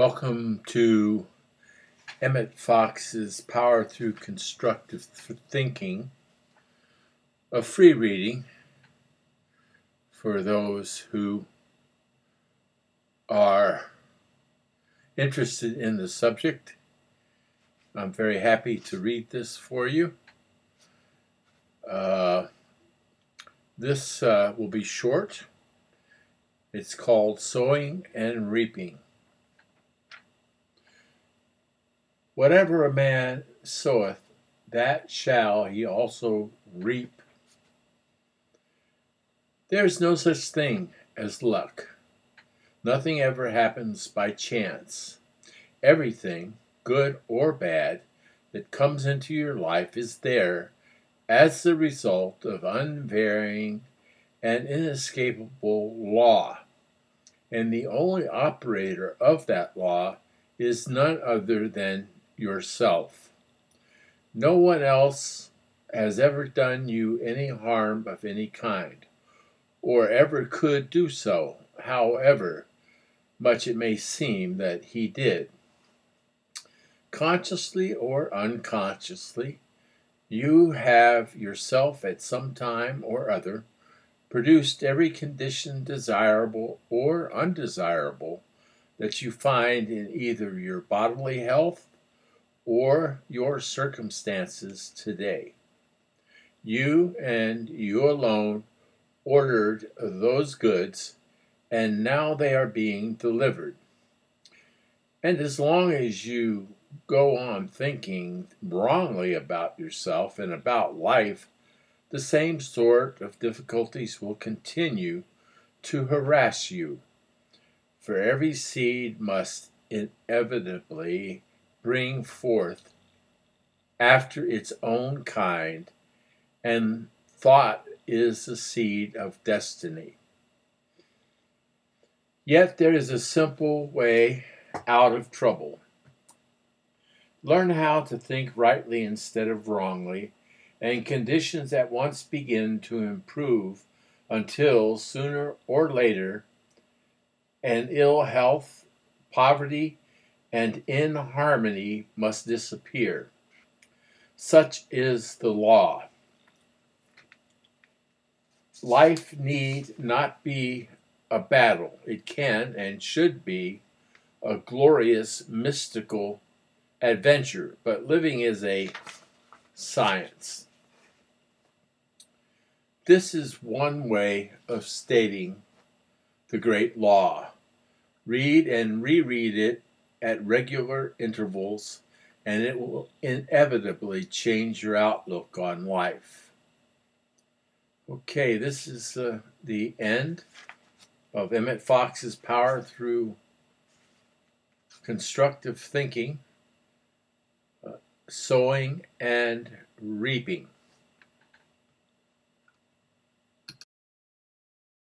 Welcome to Emmett Fox's Power Through Constructive Thinking, a free reading for those who are interested in the subject. I'm very happy to read this for you. Uh, this uh, will be short. It's called Sowing and Reaping. Whatever a man soweth, that shall he also reap. There is no such thing as luck. Nothing ever happens by chance. Everything, good or bad, that comes into your life is there as the result of unvarying and inescapable law. And the only operator of that law is none other than yourself. No one else has ever done you any harm of any kind, or ever could do so, however much it may seem that he did. Consciously or unconsciously, you have yourself at some time or other produced every condition desirable or undesirable that you find in either your bodily health or your circumstances today. You and you alone ordered those goods, and now they are being delivered. And as long as you go on thinking wrongly about yourself and about life, the same sort of difficulties will continue to harass you. For every seed must inevitably bring forth after its own kind, and thought is the seed of destiny. Yet there is a simple way out of trouble. Learn how to think rightly instead of wrongly, and conditions at once begin to improve until sooner or later, and ill health, poverty, and inharmony must disappear. Such is the law. Life need not be a battle, it can and should be a glorious mystical adventure, but living is a science. This is one way of stating the great law. Read and reread it at regular intervals, and it will inevitably change your outlook on life. Okay, this is uh, the end of Emmett Fox's Power Through Constructive Thinking, uh, Sowing and Reaping.